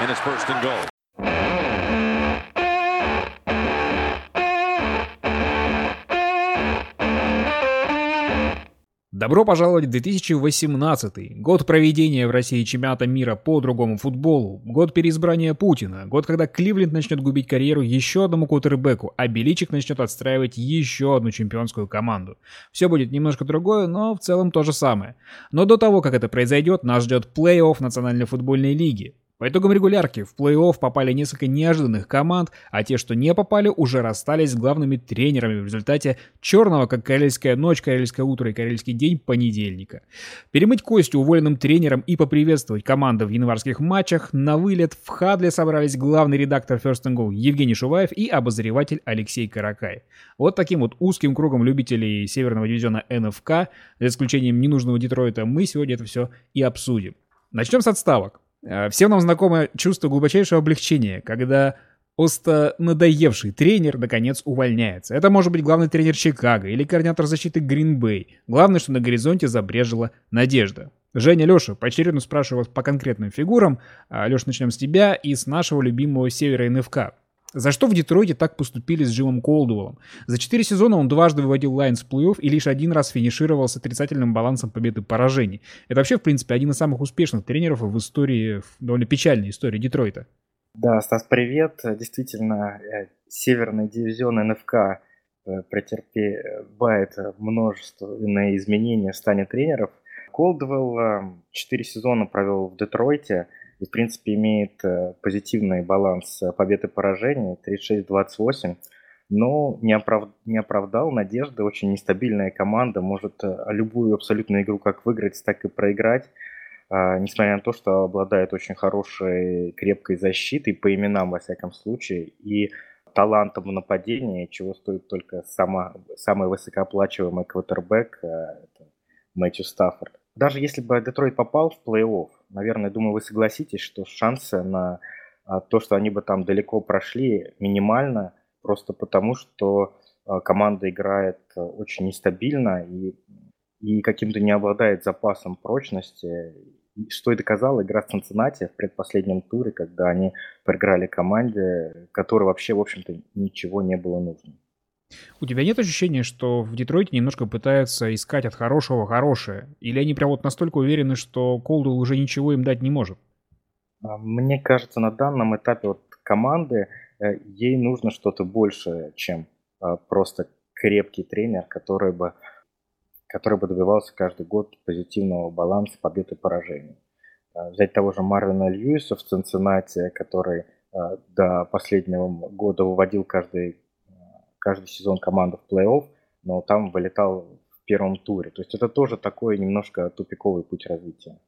and it's first and goal. Добро пожаловать в 2018 год проведения в России чемпионата мира по другому футболу, год переизбрания Путина, год, когда Кливленд начнет губить карьеру еще одному кутербеку, а Беличик начнет отстраивать еще одну чемпионскую команду. Все будет немножко другое, но в целом то же самое. Но до того, как это произойдет, нас ждет плей-офф Национальной футбольной лиги. По итогам регулярки в плей-офф попали несколько неожиданных команд, а те, что не попали, уже расстались с главными тренерами в результате черного, как карельская ночь, карельское утро и карельский день понедельника. Перемыть кости уволенным тренером и поприветствовать команды в январских матчах на вылет в Хадле собрались главный редактор First and Go Евгений Шуваев и обозреватель Алексей Каракай. Вот таким вот узким кругом любителей северного дивизиона НФК, за исключением ненужного Детройта, мы сегодня это все и обсудим. Начнем с отставок. Э, всем нам знакомо чувство глубочайшего облегчения, когда просто надоевший тренер наконец увольняется. Это может быть главный тренер Чикаго или координатор защиты Гринбей. Главное, что на горизонте забрежила надежда. Женя, Леша, поочередно спрашиваю вас по конкретным фигурам. А, Леша, начнем с тебя и с нашего любимого севера НФК. За что в Детройте так поступили с Джимом Колдуэллом? За четыре сезона он дважды выводил Лайнс в плей-офф и лишь один раз финишировал с отрицательным балансом побед и поражений. Это вообще, в принципе, один из самых успешных тренеров в истории, в довольно печальной истории Детройта. Да, Стас, привет. Действительно, э, северный дивизион НФК э, претерпевает множественные изменения в стане тренеров. Колдвелл 4 сезона провел в Детройте – и, в принципе, имеет э, позитивный баланс э, побед и поражений 36-28, но не, оправ... не оправдал надежды. Очень нестабильная команда может э, любую абсолютную игру как выиграть, так и проиграть, а, несмотря на то, что обладает очень хорошей, крепкой защитой, по именам, во всяком случае, и талантом в нападении, чего стоит только сама, самый высокооплачиваемый квотербек Мэтью Стаффорд. Даже если бы Детройт попал в плей-офф, наверное, думаю, вы согласитесь, что шансы на а, то, что они бы там далеко прошли, минимально, просто потому что а, команда играет очень нестабильно и, и каким-то не обладает запасом прочности. Что и доказала игра в Цинциннати в предпоследнем туре, когда они проиграли команде, которой вообще, в общем-то, ничего не было нужно. У тебя нет ощущения, что в Детройте немножко пытаются искать от хорошего хорошее? Или они прям вот настолько уверены, что Колдуэлл уже ничего им дать не может? А, мне кажется, на данном этапе вот команды э, ей нужно что-то большее, чем а, просто крепкий тренер, который бы, который бы добивался каждый год позитивного баланса побед и поражений. А, взять того же Марвина Льюиса в Цинциннати, который до последнего года выводил каждый каждый сезон команду в плей-офф, но там вылетал в первом туре. То есть это тоже такой немножко тупиковый путь развития.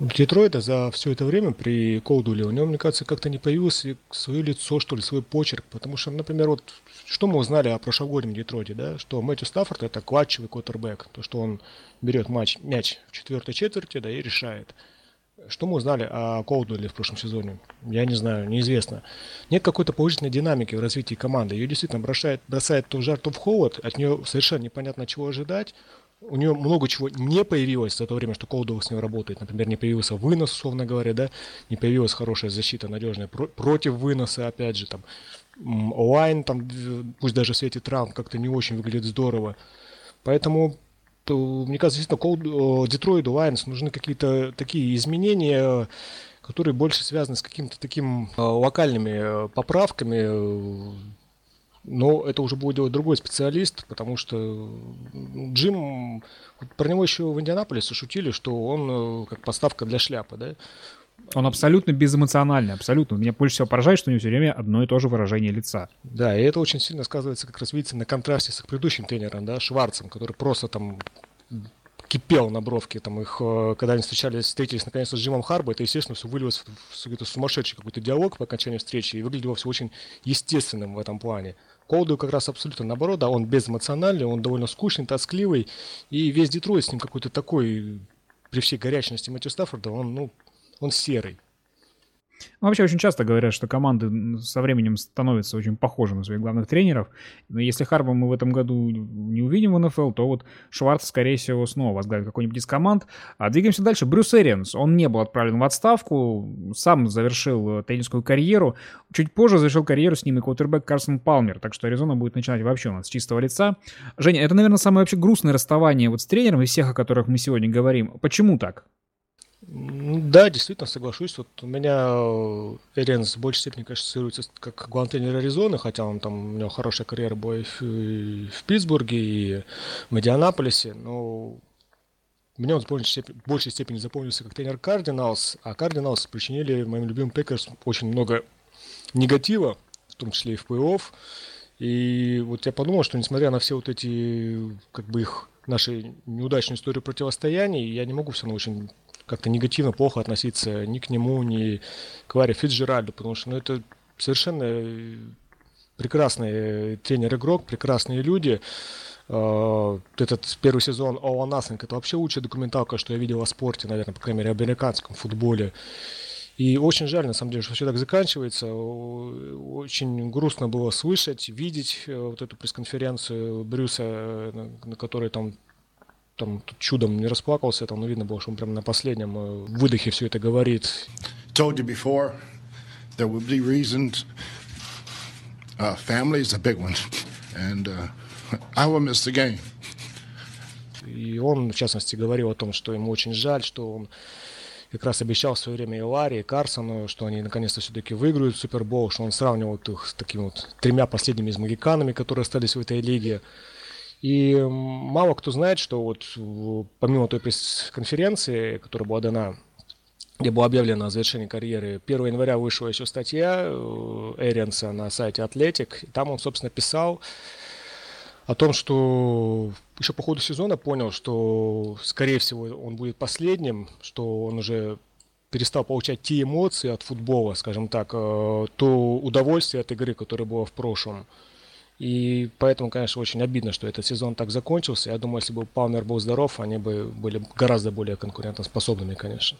Детройта за все это время при Колдуле, у него, мне кажется, как-то не появилось свое лицо, что ли, свой почерк. Потому что, например, вот что мы узнали о прошлогоднем Детройте, да, что Мэтью Стаффорд это клатчевый квотербек, то, что он берет матч, мяч в четвертой четверти, да, и решает. Что мы узнали о Колдуэле в прошлом сезоне? Я не знаю, неизвестно. Нет какой-то положительной динамики в развитии команды. Ее действительно бросает, бросает то в жар, то в холод. От нее совершенно непонятно, чего ожидать. У нее много чего не появилось за то время, что Колдуэлл с ней работает. Например, не появился вынос, условно говоря, да, не появилась хорошая защита надежная про- против выноса, опять же, там, онлайн, там, пусть даже в свете травм, как-то не очень выглядит здорово. Поэтому мне кажется, действительно, э, Детройду Лайонс нужны какие-то такие изменения, которые больше связаны с какими-то такими э, локальными э, поправками, но это уже будет делать другой специалист, потому что Джим, про него еще в Индианаполисе шутили, что он как подставка для шляпы, да? Он абсолютно безэмоциональный, абсолютно. Меня больше всего поражает, что у него все время одно и то же выражение лица. Да, и это очень сильно сказывается, как раз видите, на контрасте с их предыдущим тренером, да, Шварцем, который просто там кипел на бровке, там их, э, когда они встречались, встретились наконец-то с Джимом Харбо, это, естественно, все вылилось в какой-то сумасшедший какой-то диалог по окончании встречи, и выглядело все очень естественным в этом плане. Колду как раз абсолютно наоборот, да, он безэмоциональный, он довольно скучный, тоскливый, и весь Детройт с ним какой-то такой, при всей горячности Мэтью Стаффорда, он, ну, он серый. Ну, вообще очень часто говорят, что команды со временем становятся очень похожи на своих главных тренеров. Но если Харба мы в этом году не увидим в НФЛ, то вот Шварц, скорее всего, снова возглавит какой-нибудь из команд. А двигаемся дальше. Брюс Эрианс. Он не был отправлен в отставку, сам завершил э, тренерскую карьеру. Чуть позже завершил карьеру с ним и квотербек Карсон Палмер. Так что Аризона будет начинать вообще у нас с чистого лица. Женя, это, наверное, самое вообще грустное расставание вот с тренером из всех, о которых мы сегодня говорим. Почему так? Да, действительно, соглашусь. Вот у меня Эренс в большей степени, ассоциируется как главный тренер Аризоны, хотя он там, у него хорошая карьера была и в, Питтсбурге, и в Индианаполисе, но мне он в большей степени, в большей степени запомнился как тренер Кардиналс, а Кардиналс причинили моим любимым Пекерс очень много негатива, в том числе и в плей-офф. И вот я подумал, что несмотря на все вот эти, как бы их, наши неудачные истории противостояний, я не могу все равно очень как-то негативно, плохо относиться ни к нему, ни к Ларри Фитцджеральду, потому что ну, это совершенно прекрасный тренер-игрок, прекрасные люди. А, этот первый сезон All or Nothing, это вообще лучшая документалка, что я видел о спорте, наверное, по крайней мере, американском футболе. И очень жаль, на самом деле, что все так заканчивается. Очень грустно было слышать, видеть э, вот эту пресс-конференцию Брюса, э, на которой там там чудом не расплакался, там ну, видно было, что он прям на последнем э, выдохе все это говорит. Told you before, there will be reasons. Uh, family is a big one, and uh, I will miss the game. И он, в частности, говорил о том, что ему очень жаль, что он как раз обещал в свое время и Ларри, и Карсону, что они наконец-то все-таки выиграют Супербол, что он сравнивал их с такими вот тремя последними из магиканами, которые остались в этой лиге. И мало кто знает, что вот помимо той пресс-конференции, которая была дана где было объявлено о завершении карьеры. 1 января вышла еще статья э, Эрианса на сайте Атлетик. Там он, собственно, писал о том, что еще по ходу сезона понял, что, скорее всего, он будет последним, что он уже перестал получать те эмоции от футбола, скажем так, э, то удовольствие от игры, которое было в прошлом. И поэтому, конечно, очень обидно, что этот сезон так закончился. Я думаю, если бы Палмер был здоров, они бы были гораздо более конкурентоспособными, конечно.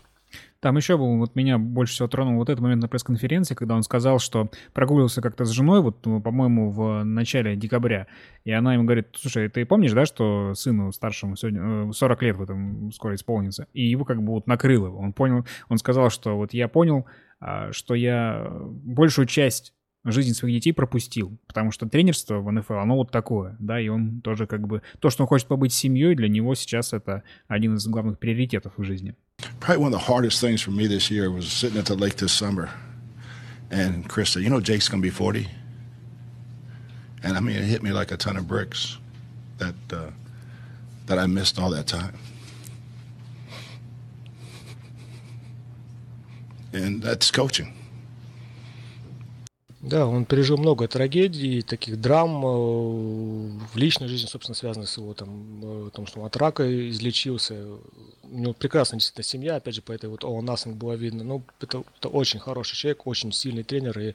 Там еще был, вот меня больше всего тронул вот этот момент на пресс-конференции, когда он сказал, что прогуливался как-то с женой, вот, ну, по-моему, в начале декабря, и она ему говорит, слушай, ты помнишь, да, что сыну старшему сегодня 40 э, лет в этом скоро исполнится, и его как бы вот накрыло, он понял, он сказал, что вот я понял, а, что я большую часть жизнь своих детей пропустил, потому что тренерство в НФЛ, оно вот такое, да, и он тоже как бы, то, что он хочет побыть семьей, для него сейчас это один из главных приоритетов в жизни. Probably one of the hardest things for me this year was sitting at the lake this summer, and Chris said, you know Jake's gonna be 40? And I mean, it hit me like a ton of bricks that, uh, that I missed all that time. And that's coaching. Да, он пережил много трагедий, таких драм э, в личной жизни, собственно, связанных с его там, э, том, что он от рака излечился. У него прекрасная действительно семья, опять же, по этой вот All Nothing было видно. Ну, это, это очень хороший человек, очень сильный тренер, и,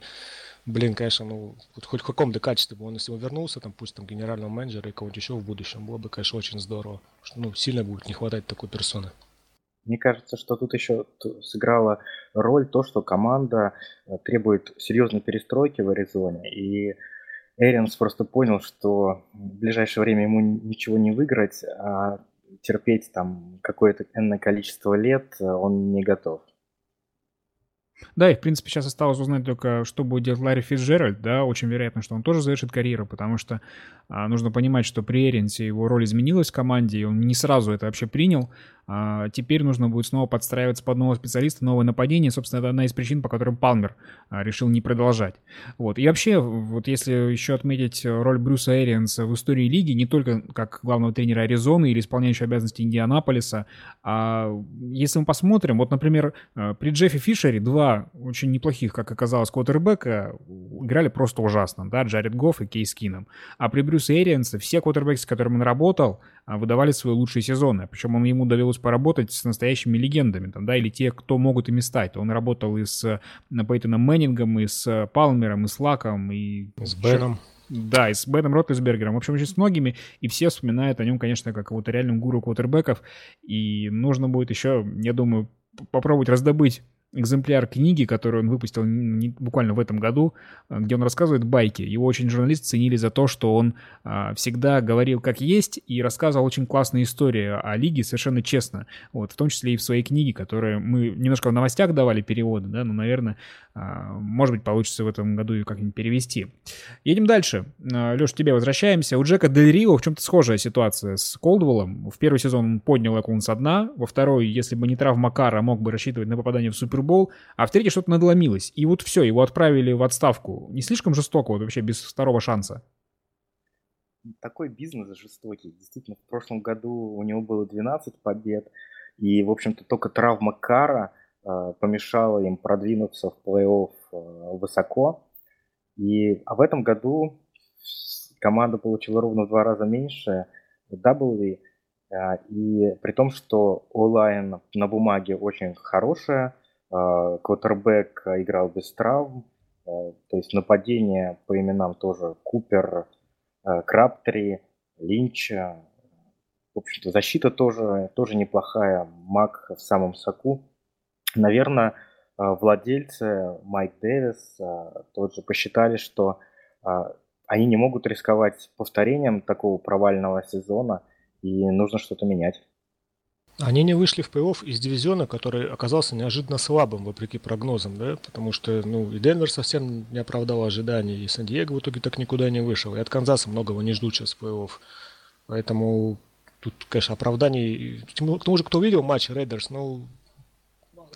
блин, конечно, ну, хоть в каком-то качестве бы он, если бы вернулся, там, пусть там генерального менеджера и кого-нибудь еще в будущем, было бы, конечно, очень здорово. Ну, сильно будет не хватать такой персоны. Мне кажется, что тут еще сыграла роль то, что команда э, требует серьезной перестройки в Аризоне. И Эринс просто понял, что в ближайшее время ему ничего не выиграть, а терпеть там какое-то энное количество лет э, он не готов. Да, и в принципе сейчас осталось узнать только, что будет делать Ларри Фитджеральд, да, очень вероятно, что он тоже завершит карьеру, потому что а, нужно понимать, что при Эренсе его роль изменилась в команде, и он не сразу это вообще принял, а теперь нужно будет снова подстраиваться под нового специалиста, новое нападение. Собственно, это одна из причин, по которым Палмер а, решил не продолжать. Вот. И вообще, вот если еще отметить роль Брюса Эрианса в истории лиги, не только как главного тренера Аризоны или исполняющего обязанности Индианаполиса, а если мы посмотрим, вот, например, а, при Джеффе Фишере два очень неплохих, как оказалось, квотербека играли просто ужасно, да, Джаред Гофф и Кейс Кином. А при Брюсе Эриансе все квотербеки, с которыми он работал, а, выдавали свои лучшие сезоны. Причем он, ему довелось поработать с настоящими легендами, там, да, или те, кто могут ими стать. Он работал и с э, Пейтоном Мэннингом, и с э, Палмером, и с Лаком, и... С Беном. Да, и с Беном Ротлисбергером. В общем, очень с многими. И все вспоминают о нем, конечно, как вот реальном гуру квотербеков. И нужно будет еще, я думаю, попробовать раздобыть экземпляр книги, которую он выпустил буквально в этом году, э, где он рассказывает байки. Его очень журналисты ценили за то, что он а, всегда говорил как есть и рассказывал очень классные истории о лиге совершенно честно. Вот, в том числе и в своей книге, которую мы немножко в новостях давали переводы, да, но, наверное, а, может быть, получится в этом году ее как-нибудь перевести. Едем дальше. Леш, к тебе возвращаемся. У Джека Дель Рио в чем-то схожая ситуация с Колдвеллом. В первый сезон он поднял Эклун со дна, во второй, если бы не травма Кара, мог бы рассчитывать на попадание в Супербол, а в третий что-то надломилось. И вот все, его отправили в отставку. Не слишком жестоко, вот вообще без второго шанса? Такой бизнес жестокий. Действительно, в прошлом году у него было 12 побед, и, в общем-то, только травма Кара э, помешала им продвинуться в плей-офф э, высоко. И, а в этом году команда получила ровно в два раза меньше W, э, и при том, что онлайн на бумаге очень хорошая, квотербек играл без травм, э, то есть нападение по именам тоже Купер, Краптри, Линч. В общем-то, защита тоже, тоже неплохая, Мак в самом соку. Наверное, владельцы Майк Дэвис тот же посчитали, что они не могут рисковать повторением такого провального сезона, и нужно что-то менять. Они не вышли в плей-офф из дивизиона, который оказался неожиданно слабым, вопреки прогнозам, да, потому что, ну, и Денвер совсем не оправдал ожиданий, и Сан-Диего в итоге так никуда не вышел, и от Канзаса многого не ждут сейчас в плей-офф. Поэтому тут, конечно, оправданий... К тому же, кто видел матч Рейдерс, ну,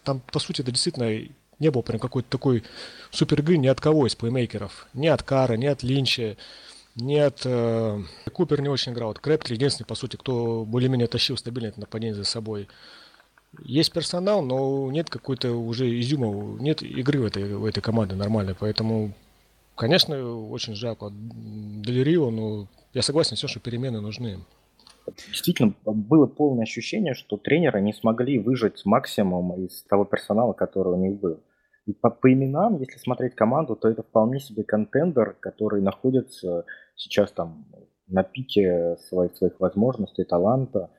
там, по сути, это действительно не было прям какой-то такой супер игры ни от кого из плеймейкеров. Ни от Кара, ни от Линча, ни от... Э, Купер не очень играл. Крэптли единственный, по сути, кто более-менее тащил стабильное нападение за собой. Есть персонал, но нет какой-то уже изюма, нет игры в этой, в этой команде нормальной. Поэтому, конечно, очень жалко Делерио, но я согласен тем, что перемены нужны. Действительно, было полное ощущение, что тренеры не смогли выжать максимум из того персонала, который у них был. И по, по именам, если смотреть команду, то это вполне себе контендер, который находится сейчас там на пике своих, своих возможностей, таланта,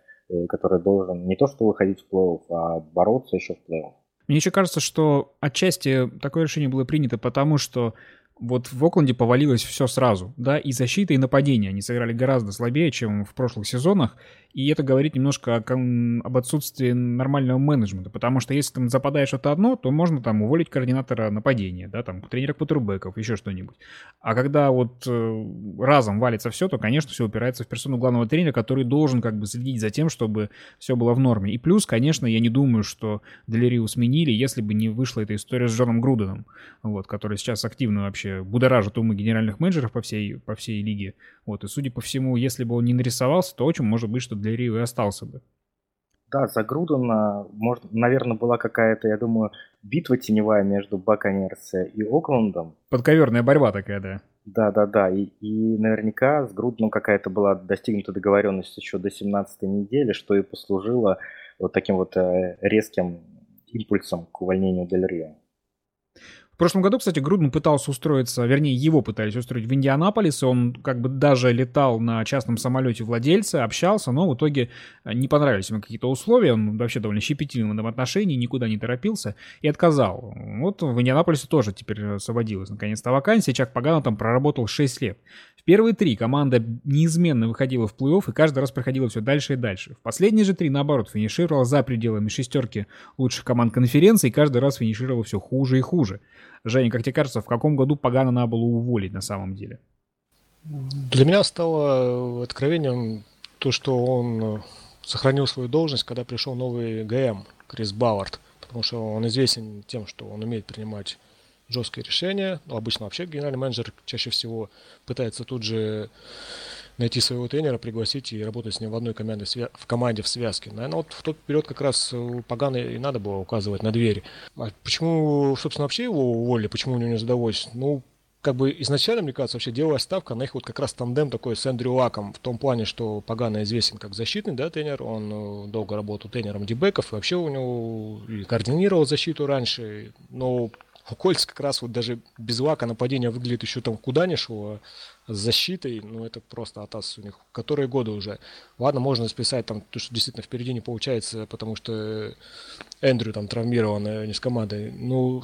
который должен не то что выходить в плей-офф, а бороться еще в плей-офф. Мне еще кажется, что отчасти такое решение было принято потому, что вот в Окленде повалилось все сразу, да, и защита, и нападение. Они сыграли гораздо слабее, чем в прошлых сезонах, и это говорит немножко о, об отсутствии нормального менеджмента, потому что если там западает что-то одно, то можно там уволить координатора нападения, да, там тренера квотербеков, еще что-нибудь. А когда вот э, разом валится все, то, конечно, все упирается в персону главного тренера, который должен как бы следить за тем, чтобы все было в норме. И плюс, конечно, я не думаю, что Делерию сменили, если бы не вышла эта история с Джоном Груденом, вот, который сейчас активно вообще будоражит умы генеральных менеджеров по всей, по всей лиге. Вот, и судя по всему, если бы он не нарисовался, то очень может быть, что для Рио и остался бы. Да, за Грудена, может, наверное, была какая-то, я думаю, битва теневая между Баконерс и Оклендом. Подковерная борьба такая, да. Да, да, да. И, и наверняка с Груденом какая-то была достигнута договоренность еще до 17 недели, что и послужило вот таким вот э, резким импульсом к увольнению Дель Рио. Прошлом году, кстати, Грудман пытался устроиться, вернее, его пытались устроить в Индианаполис, он как бы даже летал на частном самолете владельца, общался, но в итоге э, не понравились ему какие-то условия, он вообще довольно щепетильный в этом отношении, никуда не торопился и отказал. Вот в Индианаполисе тоже теперь освободилась наконец-то вакансия, Чак Пагано там проработал 6 лет. В первые три команда неизменно выходила в плей-офф и каждый раз проходила все дальше и дальше. В последние же три, наоборот, финишировала за пределами шестерки лучших команд конференции и каждый раз финишировала все хуже и хуже. Женя, как тебе кажется, в каком году Пагана надо было уволить на самом деле? Для меня стало откровением то, что он сохранил свою должность, когда пришел новый ГМ, Крис Бауэрт, потому что он известен тем, что он умеет принимать жесткие решения. Обычно вообще генеральный менеджер чаще всего пытается тут же найти своего тренера, пригласить и работать с ним в одной команде, в команде в связке. Наверное, вот в тот период как раз у Пагана и надо было указывать на двери. А почему, собственно, вообще его уволили, почему у него не задалось? Ну, как бы изначально, мне кажется, вообще делая ставка на их вот как раз тандем такой с Эндрю Лаком, в том плане, что Пагана известен как защитный, да, тренер, он э, долго работал тренером дебеков, и вообще у него и координировал защиту раньше, но у Кольц как раз вот даже без лака нападение выглядит еще там куда ни шло, с защитой, ну это просто атас у них. Которые годы уже? Ладно, можно списать там то, что действительно впереди не получается, потому что Эндрю там травмирован э, не с командой. Ну,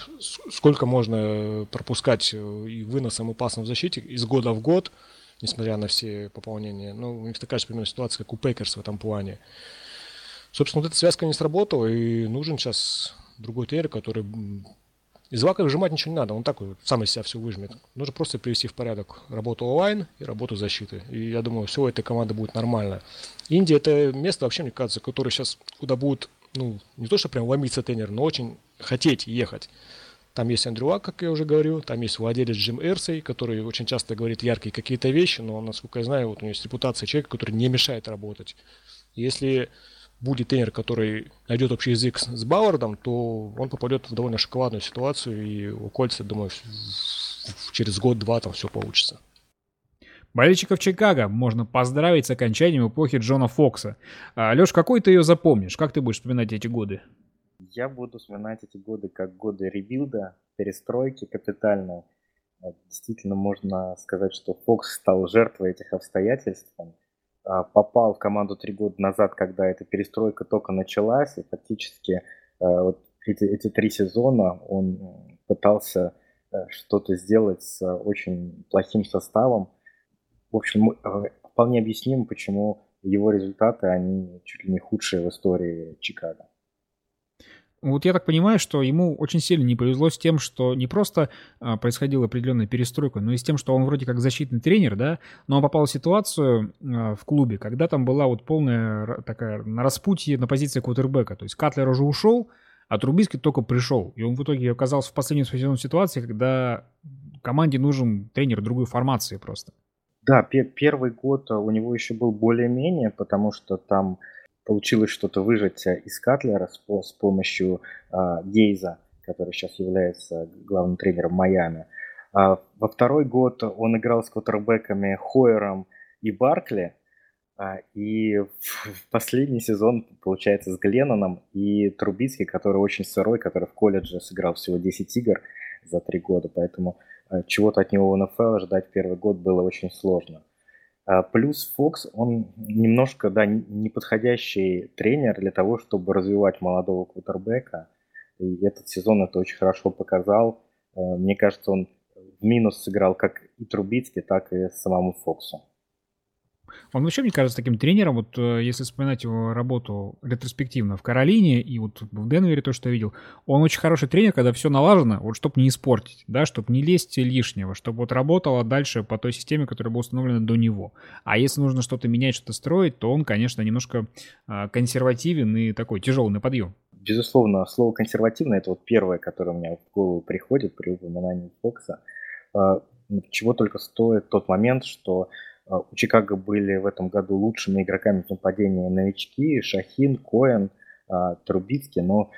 сколько можно пропускать э, и выносом, и пасом в защите из года в год, несмотря на все пополнения. Ну, у них такая же примерно ситуация, как у Пейкерс в этом плане. Собственно, вот эта связка не сработала, и нужен сейчас другой тренер, который из Вака выжимать ничего не надо, он так вот сам из себя все выжмет. Нужно просто привести в порядок работу онлайн и работу защиты. И я думаю, все у этой команды будет нормально. Индия это место вообще, мне кажется, которое сейчас куда будет, ну, не то, что прям ломиться тренер, но очень хотеть ехать. Там есть Андрю Лак, как я уже говорил, там есть владелец Джим Эрсей, который очень часто говорит яркие какие-то вещи, но, насколько я знаю, вот у него есть репутация человека, который не мешает работать. Если будет тренер, который найдет общий язык с Бауэрдом, то он попадет в довольно шоколадную ситуацию, и у Кольца, думаю, через год-два там все получится. Болельщиков Чикаго можно поздравить с окончанием эпохи Джона Фокса. А, Леш, какой ты ее запомнишь? Как ты будешь вспоминать эти годы? Я буду вспоминать эти годы как годы ребилда, перестройки капитальной. Действительно, можно сказать, что Фокс стал жертвой этих обстоятельств. Попал в команду три года назад, когда эта перестройка только началась, и фактически а, вот эти, эти три сезона он пытался э, что-то сделать с очень плохим составом. В общем, э, вполне объяснимо, почему его результаты, они чуть ли не худшие в истории Чикаго. Вот я так понимаю, что ему очень сильно не повезло с тем, что не просто а, происходила определенная перестройка, но и с тем, что он вроде как защитный тренер, да, но он попал в ситуацию а, в клубе, когда там была вот полная такая на распутье на позиции квотербека. То есть Катлер уже ушел, а Трубиский только пришел. И он в итоге оказался в последнем сезоне ситуации, когда команде нужен тренер другой формации просто. Да, первый год у него еще был более-менее, потому что там получилось что-то выжать э, из Катлера с, с помощью а, Гейза, который сейчас является главным тренером Майами. А, во второй год он играл с квотербеками Хойером и Баркли, а, и в, последний сезон, получается, с Гленноном и Трубицкий, который очень сырой, который в колледже сыграл всего 10 игр за три года, поэтому а, чего-то от него в НФЛ ждать первый год было очень сложно. А, плюс Фокс, он немножко, да, неподходящий тренер для того, чтобы развивать молодого квотербека. И этот сезон это очень хорошо показал. А, мне кажется, он в минус сыграл как и Трубицкий, так и самому Фоксу. Он вообще, мне кажется, таким тренером, вот э, если вспоминать его работу ретроспективно в Каролине и вот в Денвере, то, что я видел, он очень хороший тренер, когда все налажено, вот чтобы не испортить, да, чтобы не лезть лишнего, чтобы вот работало дальше по той системе, которая была установлена до него. А если нужно что-то менять, что-то строить, то он, конечно, немножко э, консервативен и такой тяжелый на подъем. Безусловно, слово консервативное это вот первое, которое у меня в голову приходит при упоминании Фокса. Э, чего только стоит тот момент, что а, у Чикаго были в этом году лучшими игроками в нападении новички, Шахин, Коэн, а, Трубицкий, но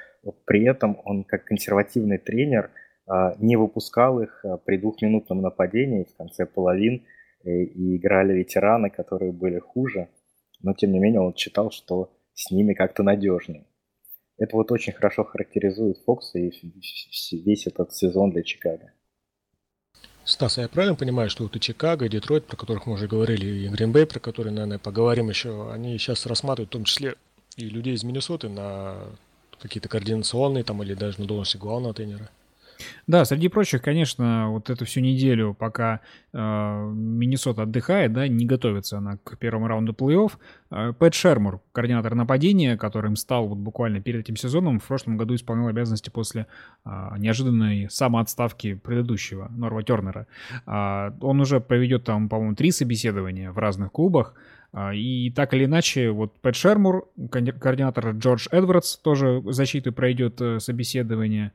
при этом он как консервативный тренер а, не выпускал их при двухминутном нападении в конце половин, и играли ветераны, которые были хуже, но тем не менее он считал, что с ними как-то надежнее. Это вот очень хорошо характеризует Фокса и весь этот сезон для Чикаго. Стас, а я правильно понимаю, что вот и Чикаго, и Детройт, про которых мы уже говорили, и Гринбей, про которые, наверное, поговорим еще, они сейчас рассматривают в том числе и людей из Миннесоты на какие-то координационные там или даже на должности главного тренера? Да, среди прочих, конечно, вот эту всю неделю, пока э, Миннесота отдыхает, да, не готовится она к первому раунду плей-офф, э, Пэт Шермур, координатор нападения, которым стал вот буквально перед этим сезоном, в прошлом году исполнял обязанности после э, неожиданной самоотставки предыдущего, Норва Тернера. Э, он уже проведет там, по-моему, три собеседования в разных клубах, а, и так или иначе, вот Пэт Шермур, координатор Джордж Эдвардс, тоже защиты пройдет э, собеседование.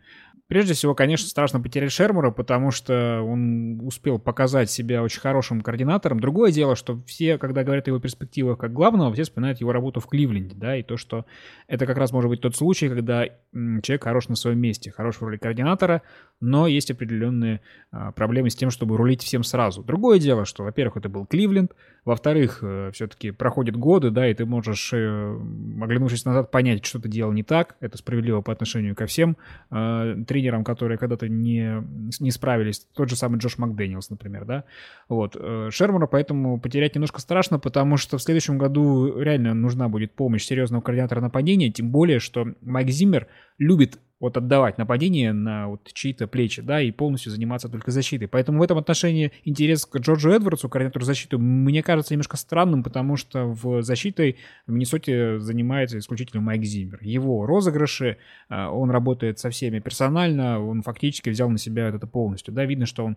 Прежде всего, конечно, страшно потерять Шермура, потому что он успел показать себя очень хорошим координатором. Другое дело, что все, когда говорят о его перспективах как главного, все вспоминают его работу в Кливленде, да, и то, что это как раз может быть тот случай, когда человек хорош на своем месте, хорош в роли координатора, но есть определенные а, проблемы с тем, чтобы рулить всем сразу. Другое дело, что, во-первых, это был Кливленд, Во-вторых, э, все-таки проходят годы, да, и ты можешь, э, оглянувшись назад, понять, что ты делал не так. Это справедливо по отношению ко всем э, тренерам, которые когда-то не, не справились. Тот же самый Джош Макдэниелс, например, да. Вот. Шермана поэтому потерять немножко страшно, потому что в следующем году реально нужна будет помощь серьезного координатора нападения, тем более, что Майк Зиммер любит вот отдавать нападение на вот чьи-то плечи, да, и полностью заниматься только защитой. Поэтому в этом отношении интерес к Джорджу Эдвардсу, координатору защиты, мне кажется немножко странным, потому что в защитой в Миннесоте занимается исключительно Майк Зиммер. Его розыгрыши, а, он работает со всеми персонально, он фактически взял на себя это полностью, да, видно, что он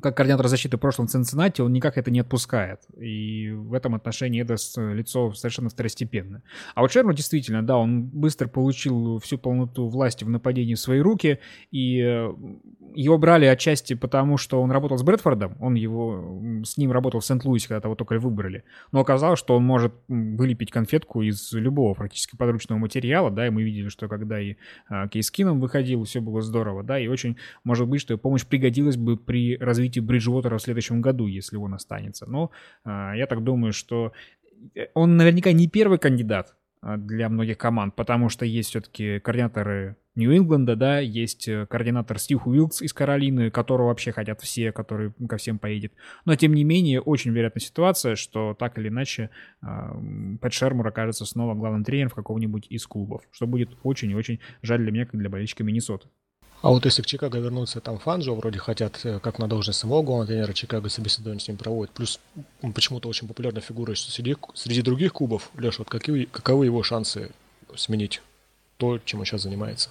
как координатор защиты в прошлом Цинциннати, он никак это не отпускает. И в этом отношении это лицо совершенно второстепенное. А вот Шерман действительно, да, он быстро получил всю полноту власти в нападении в свои руки, и э, его брали отчасти потому, что он работал с Брэдфордом, он его, с ним работал в Сент-Луисе, когда того только выбрали. Но оказалось, что он может вылепить конфетку из любого практически подручного материала, да, и мы видели, что когда и а, Кейс Кином выходил, все было здорово, да, и очень может быть, что помощь пригодилась бы при развитии развитию Бриджвотера в следующем году, если он останется. Но э, я так думаю, что э, он наверняка не первый кандидат а, для многих команд, потому что есть все-таки координаторы Нью-Ингланда, да, есть э, координатор Стив Уилкс из Каролины, которого вообще хотят все, который ко всем поедет. Но, тем не менее, очень вероятна ситуация, что так или иначе э, Пэт Шермур окажется снова главным тренером в каком-нибудь из клубов, что будет очень и очень жаль для меня, как для болельщика Миннесоты. А вот если в Чикаго вернуться, там Фанджо вроде хотят, э, как на должность самого главного тренера Чикаго собеседование с ним проводят. Плюс он почему-то очень популярная фигура среди, среди других клубов. Леш, вот какие, каковы его шансы сменить то, чем он сейчас занимается?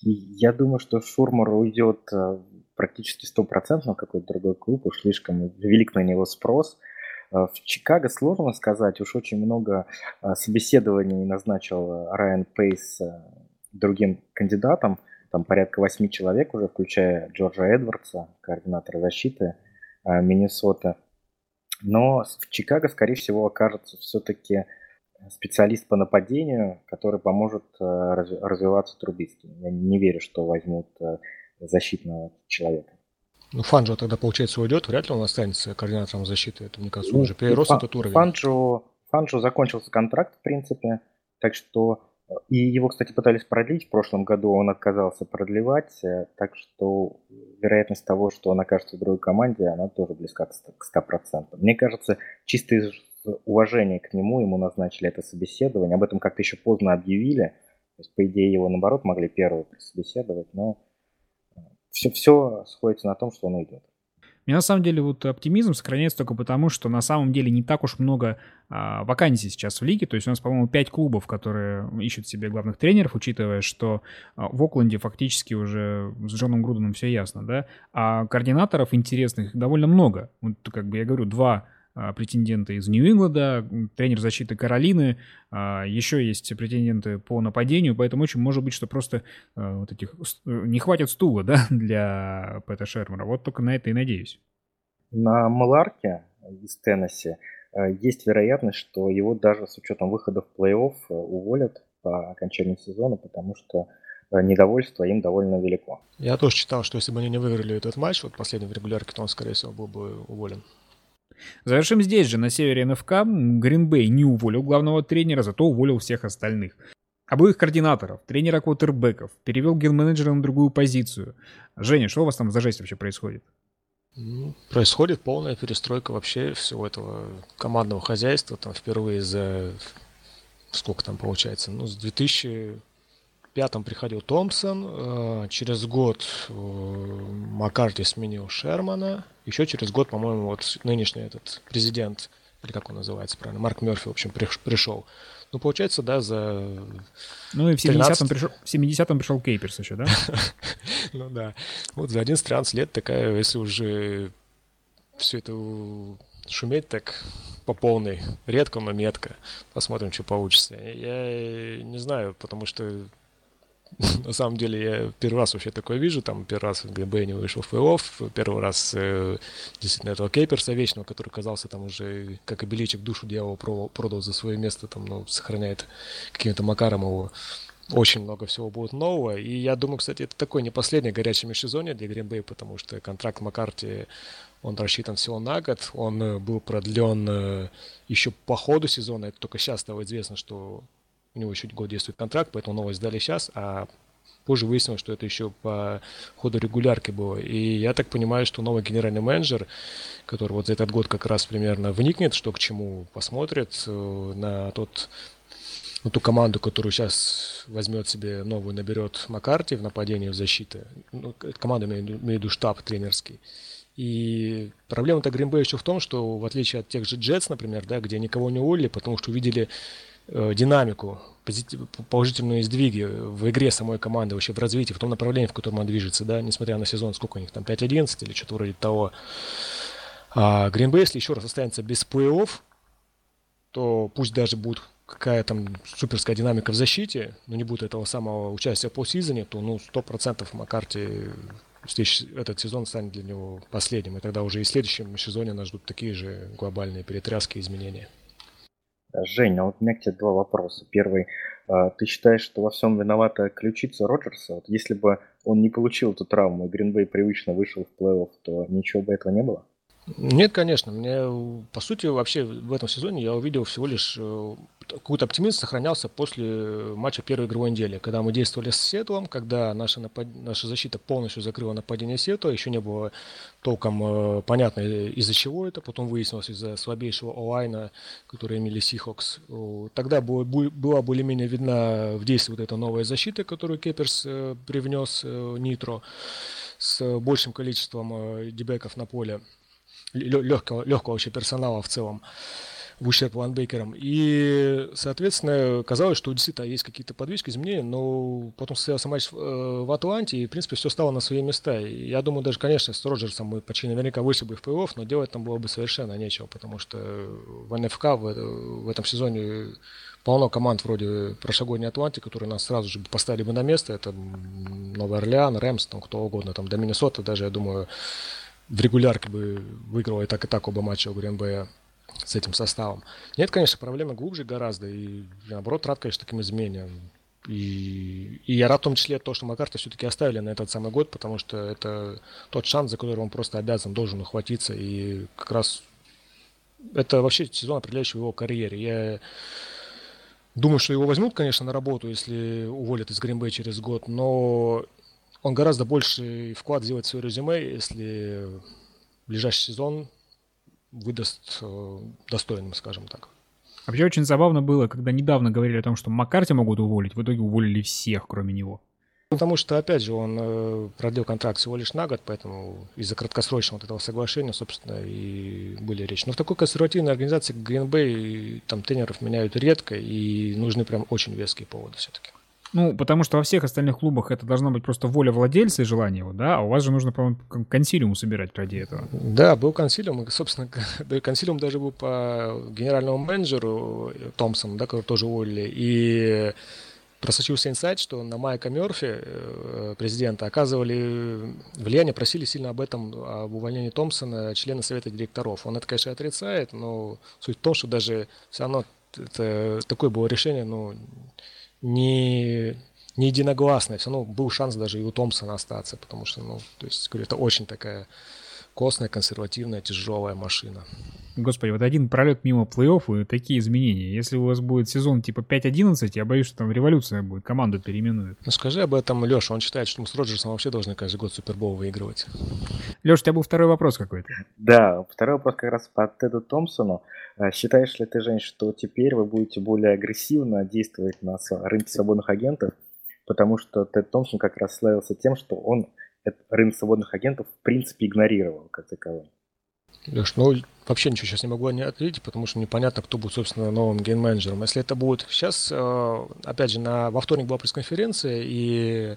Я думаю, что Шурмар уйдет э, практически стопроцентно в какой-то другой клуб, уж слишком велик на него спрос. Э, в Чикаго сложно сказать, уж очень много собеседований назначил Райан Пейс другим кандидатам – там порядка восьми человек уже, включая Джорджа Эдвардса, координатора защиты э, Миннесоты. Но в Чикаго, скорее всего, окажется все-таки специалист по нападению, который поможет э, развиваться Трубицким. Я не верю, что возьмут э, защитного человека. Ну, Фанджо тогда, получается, уйдет, вряд ли он останется координатором защиты. Это, мне кажется, ну, уже перерос Фан, этот уровень. Фанджо, Фанджо закончился контракт, в принципе, так что и его, кстати, пытались продлить в прошлом году, он отказался продлевать, э, так что вероятность того, что он окажется в другой команде, она тоже близка к 100%. Мне кажется, чисто из уважения к нему ему назначили это собеседование, об этом как-то еще поздно объявили, то есть, по идее, его, наоборот, могли первого собеседовать, но все, все сходится на том, что он уйдет. Мне на самом деле вот оптимизм сохраняется только потому, что на самом деле не так уж много а, вакансий сейчас в лиге. То есть у нас, по-моему, 5 клубов, которые ищут себе главных тренеров, учитывая, что а, в Окленде фактически уже с Джоном Груденом все ясно, да. А координаторов интересных довольно много. Вот, как бы я говорю, два претенденты из Нью-Ингланда, тренер защиты Каролины, а, еще есть претенденты по нападению, поэтому очень может быть, что просто а, вот этих не хватит стула, да, для Пэта Шермера. Вот только на это и надеюсь. На Маларке из Теннесси есть вероятность, что его даже с учетом выхода в плей-офф уволят по окончании сезона, потому что недовольство им довольно велико. Я тоже читал, что если бы они не выиграли этот матч, вот последний в регулярке, то он, скорее всего, был бы уволен. Завершим здесь же, на севере НФК. Гринбей не уволил главного тренера, зато уволил всех остальных. Обоих координаторов, тренера квотербеков, перевел ген-менеджера на другую позицию. Женя, что у вас там за жесть вообще происходит? Происходит полная перестройка вообще всего этого командного хозяйства. Там впервые за сколько там получается? Ну, с 2000 пятом приходил Томпсон, э, через год э, Маккарти сменил Шермана, еще через год, по-моему, вот нынешний этот президент, или как он называется правильно, Марк Мерфи, в общем, пришел. Ну, получается, да, за... Ну и в 70-м пришел, в 70 пришел Кейперс еще, да? ну да. Вот за 11-13 лет такая, если уже все это шуметь так по полной, редко, но метко. Посмотрим, что получится. Я не знаю, потому что на самом деле я первый раз вообще такое вижу, там первый раз ГБ не вышел в плей-офф, первый раз э, действительно этого Кейперса вечного, который казался там уже, как и Беличек, душу дьявола продал, за свое место, там, ну, сохраняет каким-то макаром его. очень много всего будет нового. И я думаю, кстати, это такой не последний горячий межсезонье для Гринбей, потому что контракт Маккарти, он рассчитан всего на год. Он э, был продлен э, еще по ходу сезона. Это только сейчас стало известно, что у него еще год действует контракт, поэтому новость дали сейчас, а позже выяснилось, что это еще по ходу регулярки было. И я так понимаю, что новый генеральный менеджер, который вот за этот год как раз примерно вникнет, что к чему, посмотрит э, на тот на ту команду, которую сейчас возьмет себе новую, наберет Маккарти в нападении, в защите. Ну, команда, имею в виду штаб тренерский. И проблема-то Гринбея еще в том, что в отличие от тех же Джетс, например, да, где никого не уволили, потому что увидели динамику, позитив, положительные сдвиги в игре самой команды, вообще в развитии, в том направлении, в котором она движется, да, несмотря на сезон, сколько у них там, 5-11 или что-то вроде того. А Гринбей, если еще раз останется без плей-офф, то пусть даже будет какая там суперская динамика в защите, но не будет этого самого участия по сезоне, то ну сто процентов Маккарти здесь этот сезон станет для него последним, и тогда уже и в следующем сезоне нас ждут такие же глобальные перетряски и изменения. Женя, вот у меня к тебе два вопроса. Первый, а, ты считаешь, что во всем виновата ключица Роджерса? Вот если бы он не получил эту травму, и Гринбей привычно вышел в плей-офф, то ничего бы этого не было? Нет, конечно. Мне, по сути, вообще в этом сезоне я увидел всего лишь э, какой-то оптимизм сохранялся после матча первой игровой недели, когда мы действовали с Сетлом, когда наша, напад... наша защита полностью закрыла нападение Сетла, еще не было толком э, понятно из-за чего это, потом выяснилось из-за слабейшего онлайна, который имели Сихокс. Тогда было, была более-менее видна в действии вот эта новая защита, которую Кеперс э, привнес э, Нитро с большим количеством э, дебеков на поле легкого, легкого вообще персонала в целом в ущерб лайнбекерам. И, соответственно, казалось, что действительно есть какие-то подвижки, изменения, но потом состоялся матч в, э, в Атланте, и, в принципе, все стало на свои места. И я думаю, даже, конечно, с Роджерсом мы почти наверняка вышли бы в плей-офф, но делать там было бы совершенно нечего, потому что в НФК в, в этом сезоне полно команд вроде прошлогодней Атланти, которые нас сразу же поставили бы на место. Это Новый Орлеан, Рэмс, там кто угодно, там до Миннесоты даже, я думаю, в регулярке бы выиграл и так, и так оба матча у Гринбея с этим составом. Нет, конечно, проблема глубже гораздо, и наоборот, рад, конечно, таким изменениям. И, и я рад в том числе то, что Макарта все-таки оставили на этот самый год, потому что это тот шанс, за который он просто обязан, должен ухватиться. И как раз это вообще сезон, определяющий его карьере. Я думаю, что его возьмут, конечно, на работу, если уволят из Гринбей через год, но он гораздо больше вклад сделает в свое резюме, если ближайший сезон выдаст э, достойным, скажем так. Вообще очень забавно было, когда недавно говорили о том, что Маккарти могут уволить, в итоге уволили всех, кроме него. Потому что, опять же, он э, продлил контракт всего лишь на год, поэтому из-за краткосрочного вот этого соглашения, собственно, и были речи. Но в такой консервативной организации, как Green Bay, там тренеров меняют редко, и нужны прям очень веские поводы все-таки. Ну, потому что во всех остальных клубах это должна быть просто воля владельца и желание его, да, а у вас же нужно, по-моему, консилиум собирать ради этого. Да, был консилиум, и, собственно, консилиум даже был по генеральному менеджеру Томпсону, да, который тоже уволили, и просочился инсайт, что на Майка Мерфи, э, президента, оказывали влияние, просили сильно об этом, об увольнении Томпсона, члена совета директоров. Он это, конечно, отрицает, но суть в том, что даже все равно это, такое было решение, ну, не, не единогласное. Все равно был шанс даже и у Томпсона остаться, потому что, ну, то есть, говорю, это очень такая костная, консервативная, тяжелая машина. Господи, вот один пролет мимо плей-оффа и такие изменения. Если у вас будет сезон типа 5-11, я боюсь, что там революция будет, команду переименуют. Ну скажи об этом Леша, он считает, что мы с Роджерсом вообще должны каждый год Супербол выигрывать. Леша, у тебя был второй вопрос какой-то. Да, второй вопрос как раз по Теду Томпсону. А считаешь ли ты, Жень, что теперь вы будете более агрессивно действовать на рынке свободных агентов? Потому что Тед Томпсон как раз славился тем, что он рынок свободных агентов в принципе игнорировал как таковой. Леш, ну вообще ничего сейчас не могу не ответить, потому что непонятно, кто будет, собственно, новым ген-менеджером. Если это будет сейчас, э, опять же, на, во вторник была пресс-конференция, и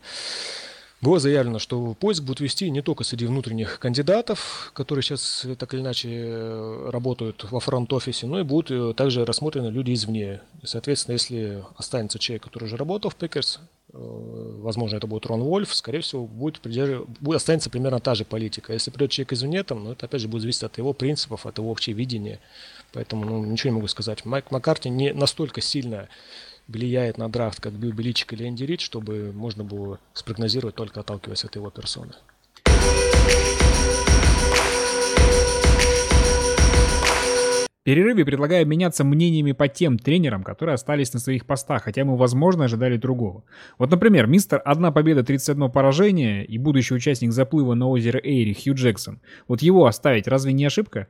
было заявлено, что поиск будет вести не только среди внутренних кандидатов, которые сейчас так или иначе э, работают во фронт-офисе, но и будут э, также рассмотрены люди извне. И, соответственно, если останется человек, который уже работал в Пекерс, Э, возможно, это будет Рон Вольф, скорее всего, будет, будет останется примерно та же политика. Если придет человек извне, там, ну, это опять же будет зависеть от его принципов, от его общего видения. Поэтому ну, ничего не могу сказать. Майк Маккарти не настолько сильно влияет на драфт, как Билл Беличик или Энди Рид, чтобы можно было спрогнозировать только отталкиваясь от его персоны. Перерыве предлагаю меняться мнениями по тем тренерам, которые остались на своих постах, хотя мы, возможно, ожидали другого. Вот, например, мистер «Одна победа, 31 поражение» и будущий участник заплыва на озеро Эйри Хью Джексон. Вот его оставить разве не ошибка?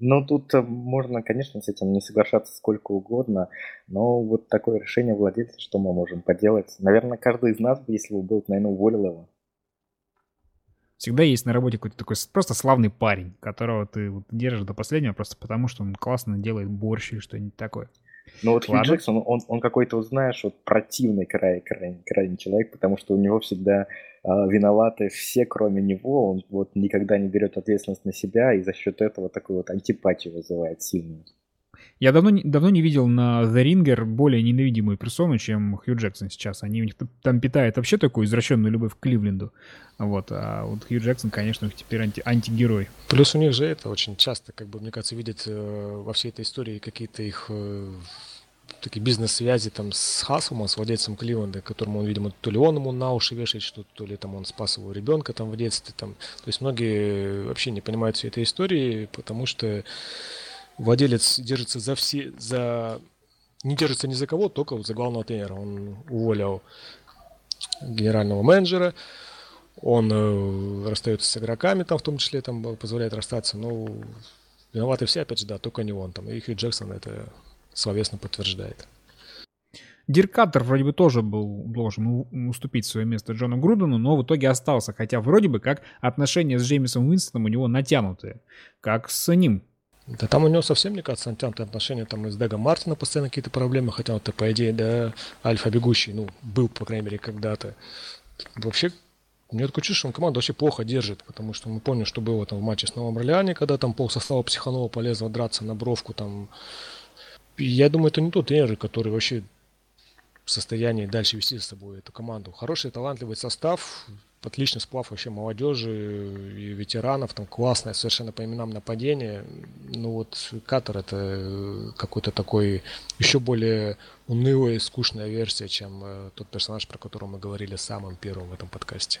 Ну, тут э, можно, конечно, с этим не соглашаться сколько угодно, но вот такое решение владельца, что мы можем поделать? Наверное, каждый из нас, если бы был, наверное, уволил его. Всегда есть на работе какой-то такой просто славный парень, которого ты вот держишь до последнего просто потому, что он классно делает борщ или что-нибудь такое. Ну вот Хью Джексон, он, он какой-то, вот, знаешь, вот противный край, крайний, крайний человек, потому что у него всегда э, виноваты все, кроме него. Он вот никогда не берет ответственность на себя, и за счет этого такую вот антипатию вызывает сильную. Я давно, давно не видел на The Ringer более ненавидимую персону, чем Хью Джексон сейчас. Они у них там питают вообще такую извращенную любовь к Кливленду. Вот, а вот Хью Джексон, конечно, теперь анти, антигерой. Плюс у них же это очень часто, как бы, мне кажется, видят э, во всей этой истории какие-то их э, такие бизнес-связи там с Хаслом, с владельцем Кливленда, которому он, видимо, то ли он ему на уши вешает что-то, то ли там он спас его ребенка там в детстве. Там. То есть многие вообще не понимают всей этой истории, потому что владелец держится за все, за не держится ни за кого, только за главного тренера. Он уволил генерального менеджера, он э, расстается с игроками, там в том числе там позволяет расстаться, но виноваты все, опять же, да, только не он там. И Хью Джексон это словесно подтверждает. Дирк вроде бы тоже был должен уступить свое место Джону Грудену, но в итоге остался, хотя вроде бы как отношения с Джеймисом Уинстоном у него натянутые, как с ним да там у него совсем, мне кажется, натянутые отношения там и с Дэгом Мартина постоянно какие-то проблемы, хотя он-то, по идее, да, альфа-бегущий, ну, был, по крайней мере, когда-то. Вообще, мне такое чувство, что он команду вообще плохо держит, потому что мы помним, что было там в матче с Новым Орлеане, когда там пол состава Психанова полезло драться на бровку там. И я думаю, это не тот тренер, который вообще в состоянии дальше вести с собой эту команду. Хороший, талантливый состав, отличный сплав вообще молодежи и ветеранов, там классное совершенно по именам нападение. Ну вот Катар это какой-то такой еще более унылая и скучная версия, чем э, тот персонаж, про которого мы говорили самым первым в этом подкасте.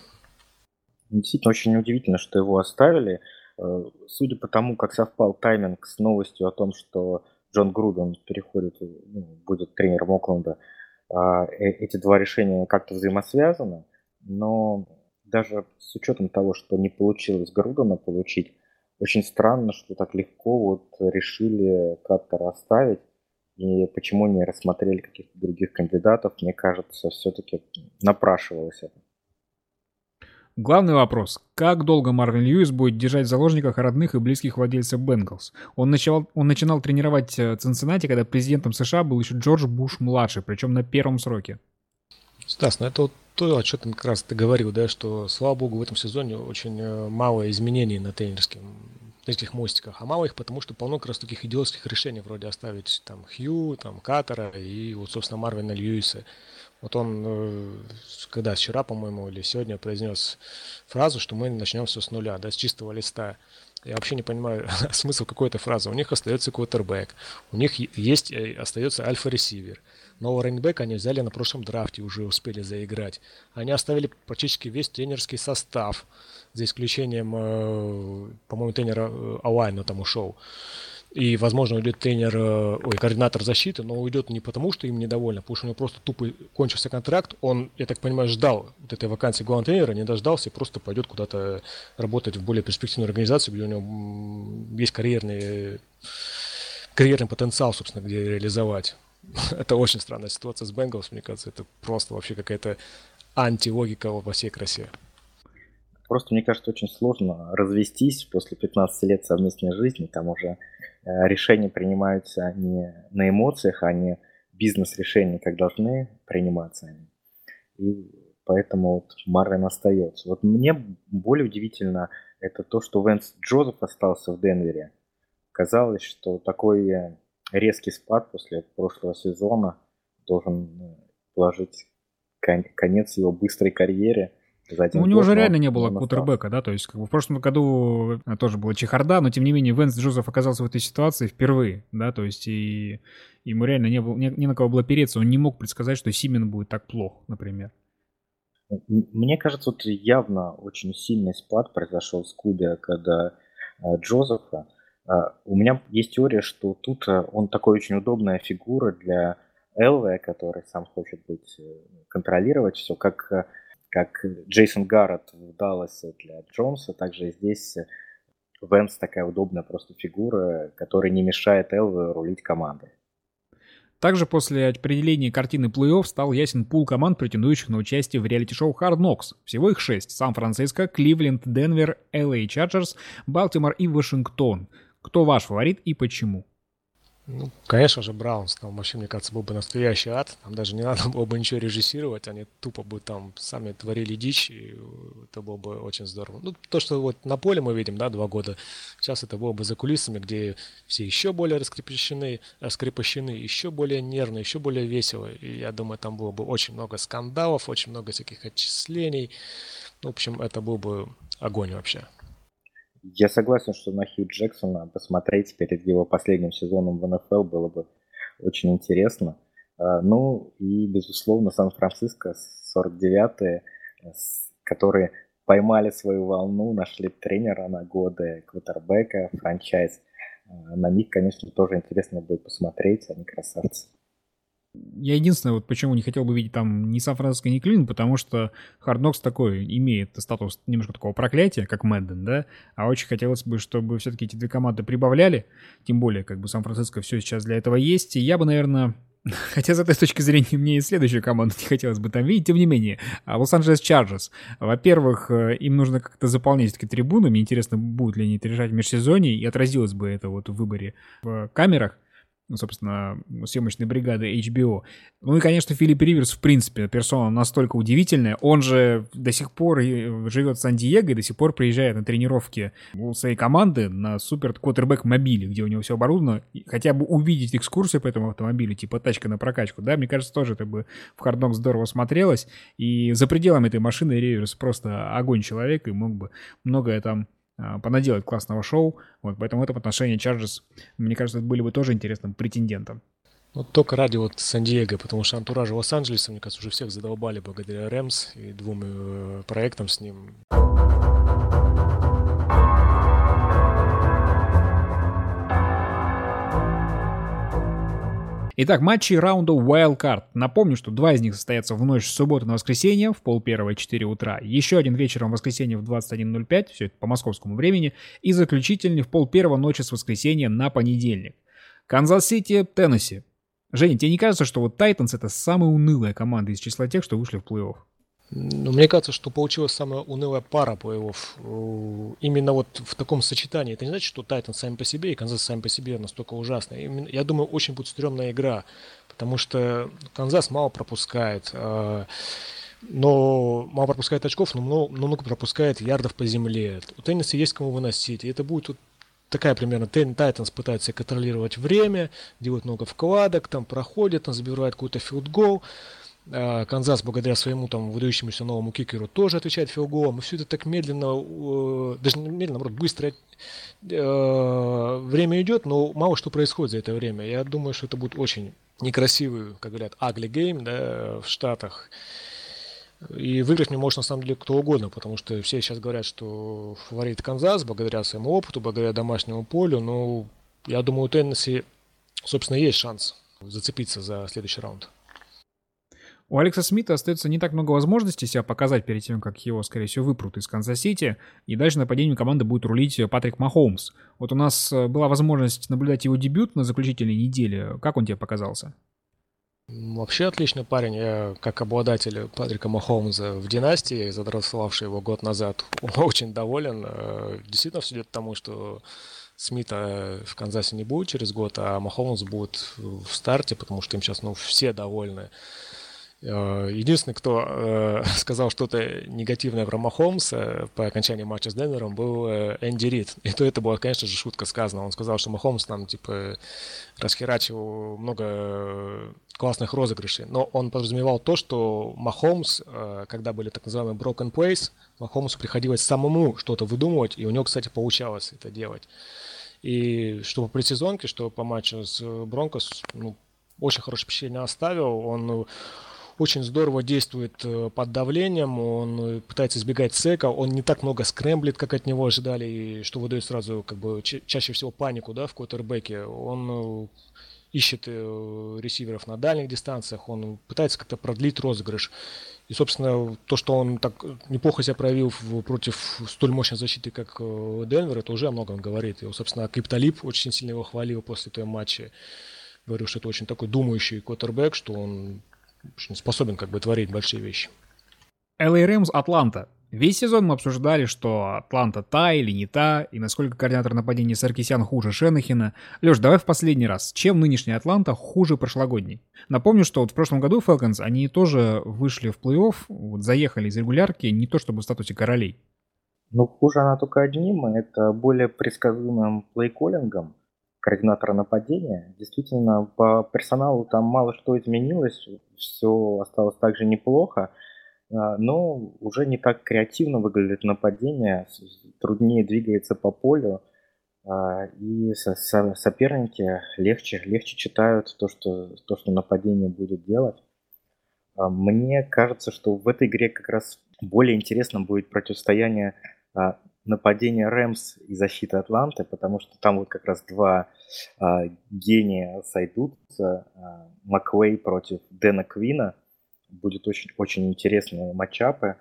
Действительно, очень удивительно, что его оставили. Э, судя по тому, как совпал тайминг с новостью о том, что Джон Груден переходит, ну, будет тренером Окленда, э, эти два решения как-то взаимосвязаны, но даже с учетом того, что не получилось Грудана получить, очень странно, что так легко вот решили Каттера оставить. И почему не рассмотрели каких-то других кандидатов, мне кажется, все-таки напрашивалось это. Главный вопрос. Как долго Марвин Льюис будет держать в заложниках родных и близких владельцев Бенгалс? Он начал, он начинал тренировать э, Цинциннати, когда президентом США был еще Джордж Буш-младший, причем на первом сроке. Стас, ну это вот то, о чем как раз ты говорил, да, что, слава богу, в этом сезоне очень э, мало изменений на тренерских, тренерских мостиках, а мало их, потому что полно как раз таких идиотских решений, вроде оставить там Хью, там Катера и вот, собственно, Марвина Льюиса. Вот он, э, когда вчера, по-моему, или сегодня произнес фразу, что мы начнем все с нуля, да, с чистого листа. Я вообще не понимаю смысл какой-то фразы. У них остается квотербек, у них есть, э, остается альфа-ресивер. Нового раннбека они взяли на прошлом драфте, уже успели заиграть. Они оставили практически весь тренерский состав, за исключением, э, по-моему, тренера Алайна там ушел. И, возможно, уйдет тренер, э, ой, координатор защиты, но уйдет не потому, что им недовольны, потому что у него просто тупо кончился контракт. Он, я так понимаю, ждал вот этой вакансии главного тренера, не дождался и просто пойдет куда-то работать в более перспективную организацию, где у него есть карьерный, карьерный потенциал, собственно, где реализовать. это очень странная ситуация с Бенгалс, мне кажется, это просто вообще какая-то антилогика во всей красе. Просто, мне кажется, очень сложно развестись после 15 лет совместной жизни, там уже решения принимаются не на эмоциях, а не бизнес-решения, как должны приниматься они. И поэтому вот Марвин остается. Вот мне более удивительно это то, что Венс Джозеф остался в Денвере. Казалось, что такой э, резкий спад после прошлого сезона должен ну, положить конец его быстрой карьере. Ну, у него же реально не было кутербека, да, то есть как бы в прошлом году тоже была чехарда, но тем не менее Венс Джозеф оказался в этой ситуации впервые, да, то есть и ему реально не, было, не, не на кого было переться, он не мог предсказать, что Симен будет так плохо, например. Мне кажется, вот явно очень сильный спад произошел с Куби, когда э, Джозефа. Э, у меня есть теория, что тут э, он такой очень удобная фигура для Элве, который сам хочет быть, э, контролировать все, как как Джейсон Гаррет в Далласе для Джонса, также здесь Венс такая удобная просто фигура, которая не мешает Элве рулить командой. Также после определения картины плей-офф стал ясен пул команд, претендующих на участие в реалити-шоу Hard Knocks. Всего их шесть. Сан-Франциско, Кливленд, Денвер, LA Chargers, Балтимор и Вашингтон. Кто ваш фаворит и почему? Ну, конечно же, Браунс. Там вообще, мне кажется, был бы настоящий ад. Там даже не надо было бы ничего режиссировать. Они тупо бы там сами творили дичь, и это было бы очень здорово. Ну, то, что вот на поле мы видим, да, два года. Сейчас это было бы за кулисами, где все еще более раскрепощены, раскрепощены, еще более нервно, еще более весело. И я думаю, там было бы очень много скандалов, очень много всяких отчислений. Ну, в общем, это был бы огонь вообще. Я согласен, что на Хью Джексона посмотреть перед его последним сезоном в НФЛ было бы очень интересно. А, ну и, безусловно, Сан-Франциско 49-е, которые поймали свою волну, нашли тренера на годы, квотербека, франчайз. А, на них, конечно, тоже интересно будет посмотреть, они красавцы. Я единственное, вот почему не хотел бы видеть там ни Сан-Франциско, ни Клин, потому что Hard Knocks такой имеет статус немножко такого проклятия, как Мэдден, да, а очень хотелось бы, чтобы все-таки эти две команды прибавляли, тем более, как бы Сан-Франциско все сейчас для этого есть, и я бы, наверное, Хотя с этой точки зрения мне и следующую команду не хотелось бы там видеть, тем не менее. Лос-Анджелес Чарджерс. Во-первых, э, им нужно как-то заполнять все-таки трибуны. Мне интересно, будут ли они это решать в межсезонье, и отразилось бы это вот в выборе в камерах собственно, съемочной бригады HBO. Ну и, конечно, Филипп Риверс, в принципе, персона настолько удивительная. Он же до сих пор живет в Сан-Диего и до сих пор приезжает на тренировки своей команды на супер квотербек мобиле, где у него все оборудовано. И хотя бы увидеть экскурсию по этому автомобилю, типа тачка на прокачку, да, мне кажется, тоже это бы в Hard здорово смотрелось. И за пределами этой машины Риверс просто огонь человек и мог бы многое там понаделать классного шоу. Вот, поэтому в этом отношении Chargers, мне кажется, были бы тоже интересным претендентом. Вот только ради вот Сан-Диего, потому что антуража Лос-Анджелеса, мне кажется, уже всех задолбали благодаря Рэмс и двум э, проектам с ним. Итак, матчи раунда Wildcard. Напомню, что два из них состоятся в ночь с субботы на воскресенье в пол первого 4 утра. Еще один вечером в воскресенье в 21.05, все это по московскому времени. И заключительный в пол первого ночи с воскресенья на понедельник. Канзас-Сити, Теннесси. Женя, тебе не кажется, что вот Тайтанс это самая унылая команда из числа тех, что вышли в плей-офф? Ну, мне кажется, что получилась самая унылая пара плей-офф. Именно вот в таком сочетании. Это не значит, что Тайтанс сами по себе и Канзас сами по себе настолько ужасные. я думаю, очень будет стрёмная игра, потому что Канзас мало пропускает. А, но мало пропускает очков, но много, но много пропускает ярдов по земле. У Теннесси есть кому выносить. И это будет такая примерно Тайтанс пытается контролировать время, делать много вкладок, там проходит, там забирает какой-то филдгол. гол Канзас, благодаря своему там выдающемуся новому кикеру, тоже отвечает филдголом. И все это так медленно, даже не медленно, наоборот, быстро э, время идет, но мало что происходит за это время. Я думаю, что это будет очень некрасивый, как говорят, ugly game да, в Штатах. И выиграть мне может на самом деле кто угодно, потому что все сейчас говорят, что фаворит Канзас, благодаря своему опыту, благодаря домашнему полю. Но я думаю, у Теннесси, собственно, есть шанс зацепиться за следующий раунд. У Алекса Смита остается не так много возможностей себя показать перед тем, как его, скорее всего, выпрут из Канзас-Сити, и дальше нападением команды будет рулить Патрик Махоумс. Вот у нас э, была возможность наблюдать его дебют на заключительной неделе. Как он тебе показался? Вообще отличный парень. Я, как обладатель Патрика Махоумза в династии, задрафтовавший его год назад, очень доволен. Э, действительно, все идет к тому, что Смита в Канзасе не будет через год, а Махоумс будет в старте, потому что им сейчас ну, все довольны. Э, единственный, кто э, сказал что-то негативное про Махомса по окончании матча с Денвером, был э, Энди Рид. И то это была, конечно же, шутка сказана. Он сказал, что Махомс там, типа, расхерачил много классных розыгрышей. Но он подразумевал то, что Махомс, когда были так называемые broken plays, Махомсу приходилось самому что-то выдумывать, и у него, кстати, получалось это делать. И что по предсезонке, что по матчу с Бронкос, ну, очень хорошее впечатление оставил. Он очень здорово действует э, под давлением, он э, пытается избегать сека, он не так много скрэмблит, как от него ожидали, и что выдает сразу как бы ча- чаще всего панику да, в квотербеке. Он э, ищет ресиверов на дальних дистанциях, он пытается как-то продлить розыгрыш. И, собственно, то, что он так неплохо себя проявил против столь мощной защиты, как Денвер, это уже о многом говорит. И, собственно, Криптолип очень сильно его хвалил после этого матча. Говорил, что это очень такой думающий квотербек, что он очень способен как бы творить большие вещи. LA Rams Атланта. Весь сезон мы обсуждали, что Атланта та или не та, и насколько координатор нападения Саркисян хуже Шенахина. Леш, давай в последний раз. Чем нынешний Атланта хуже прошлогодней? Напомню, что вот в прошлом году Falcons, они тоже вышли в плей-офф, вот заехали из регулярки, не то чтобы в статусе королей. Ну, хуже она только одним, это более предсказуемым плейколлингом координатора нападения. Действительно, по персоналу там мало что изменилось, все осталось также неплохо, а, но уже не так креативно выглядит нападение, труднее двигается по полю, а, и соперники легче, легче читают то что, то, что нападение будет делать. А, мне кажется, что в этой игре как раз более интересным будет противостояние нападение Рэмс и защита Атланты, потому что там вот как раз два а, гения сойдутся. А, Маквей против Дэна Квина. Будет очень, очень интересные матчапы.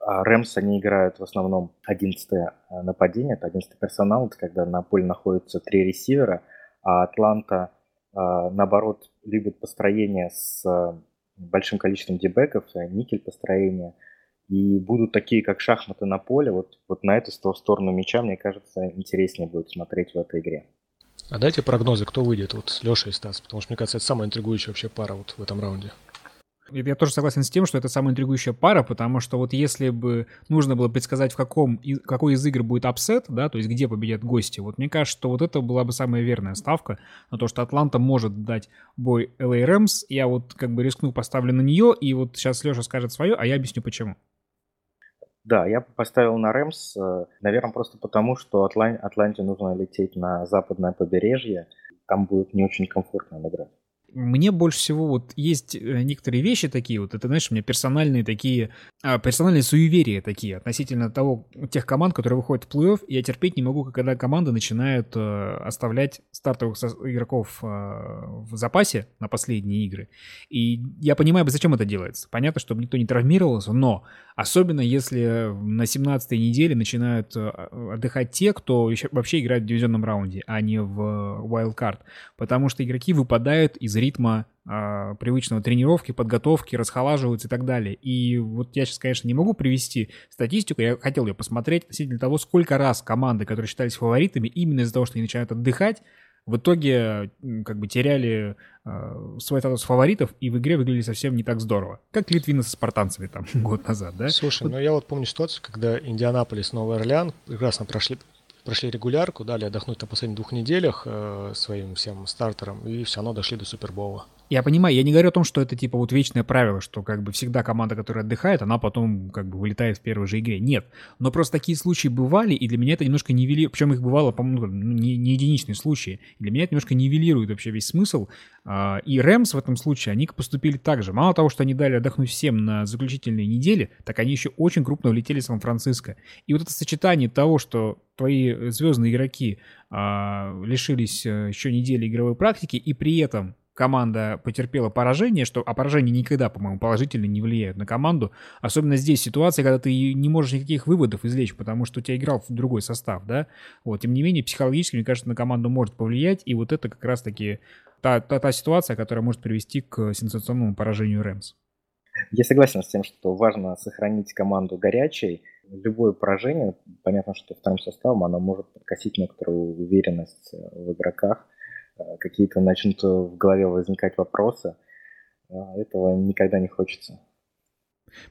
А Рэмс, они играют в основном 11 а, нападение, это 11 персонал, это когда на поле находятся три ресивера, а Атланта, а, наоборот, любит построение с а, большим количеством дибеков, никель построения – и будут такие, как шахматы на поле, вот, вот на эту сторону мяча, мне кажется, интереснее будет смотреть в этой игре. А дайте прогнозы, кто выйдет, вот Леша и Стас, потому что, мне кажется, это самая интригующая вообще пара вот в этом раунде. Я тоже согласен с тем, что это самая интригующая пара, потому что вот если бы нужно было предсказать, в каком, какой из игр будет upset, да, то есть где победят гости, вот мне кажется, что вот это была бы самая верная ставка на то, что Атланта может дать бой LA Rams. Я вот как бы рискну, поставлю на нее, и вот сейчас Леша скажет свое, а я объясню почему. Да, я поставил на Рэмс, э, наверное, просто потому, что Атлан... Атланте нужно лететь на западное побережье. Там будет не очень комфортно играть мне больше всего вот есть э, некоторые вещи такие, вот это, знаешь, у меня персональные такие, а, персональные суеверия такие относительно того, тех команд, которые выходят в плей-офф, я терпеть не могу, когда команды начинают э, оставлять стартовых игроков э, в запасе на последние игры. И я понимаю, зачем это делается. Понятно, чтобы никто не травмировался, но особенно если на 17-й неделе начинают э, отдыхать те, кто вообще играет в дивизионном раунде, а не в wildcard, потому что игроки выпадают из ритма э, привычного тренировки, подготовки, расхолаживаются и так далее. И вот я сейчас, конечно, не могу привести статистику, я хотел ее посмотреть относительно того, сколько раз команды, которые считались фаворитами, именно из-за того, что они начинают отдыхать, в итоге как бы теряли э, свой статус фаворитов и в игре выглядели совсем не так здорово. Как Литвины со спартанцами там год назад, да? Слушай, вот... ну я вот помню ситуацию, когда Индианаполис, Новый Орлеан прекрасно прошли прошли регулярку, дали отдохнуть на последних двух неделях э, своим всем стартерам, и все равно дошли до Супербола. Я понимаю, я не говорю о том, что это типа вот вечное правило, что как бы всегда команда, которая отдыхает, она потом как бы вылетает в первой же игре. Нет. Но просто такие случаи бывали, и для меня это немножко нивелирует. Причем их бывало, по-моему, ну, не, не единичные случаи. Для меня это немножко нивелирует вообще весь смысл. А, и Рэмс в этом случае, они поступили так же. Мало того, что они дали отдохнуть всем на заключительные недели, так они еще очень крупно улетели в Сан-Франциско. И вот это сочетание того, что твои звездные игроки а, лишились э, еще недели игровой практики, и при этом команда потерпела поражение, что а поражение никогда, по-моему, положительно не влияет на команду. Особенно здесь ситуация, когда ты не можешь никаких выводов извлечь, потому что у тебя играл другой состав, да. Вот, тем не менее, психологически, мне кажется, на команду может повлиять, и вот это как раз-таки та, та, та ситуация, которая может привести к сенсационному поражению Рэмс. Я согласен с тем, что важно сохранить команду горячей. Любое поражение, понятно, что вторым составом, оно может подкосить некоторую уверенность в игроках – какие-то начнут в голове возникать вопросы. этого никогда не хочется.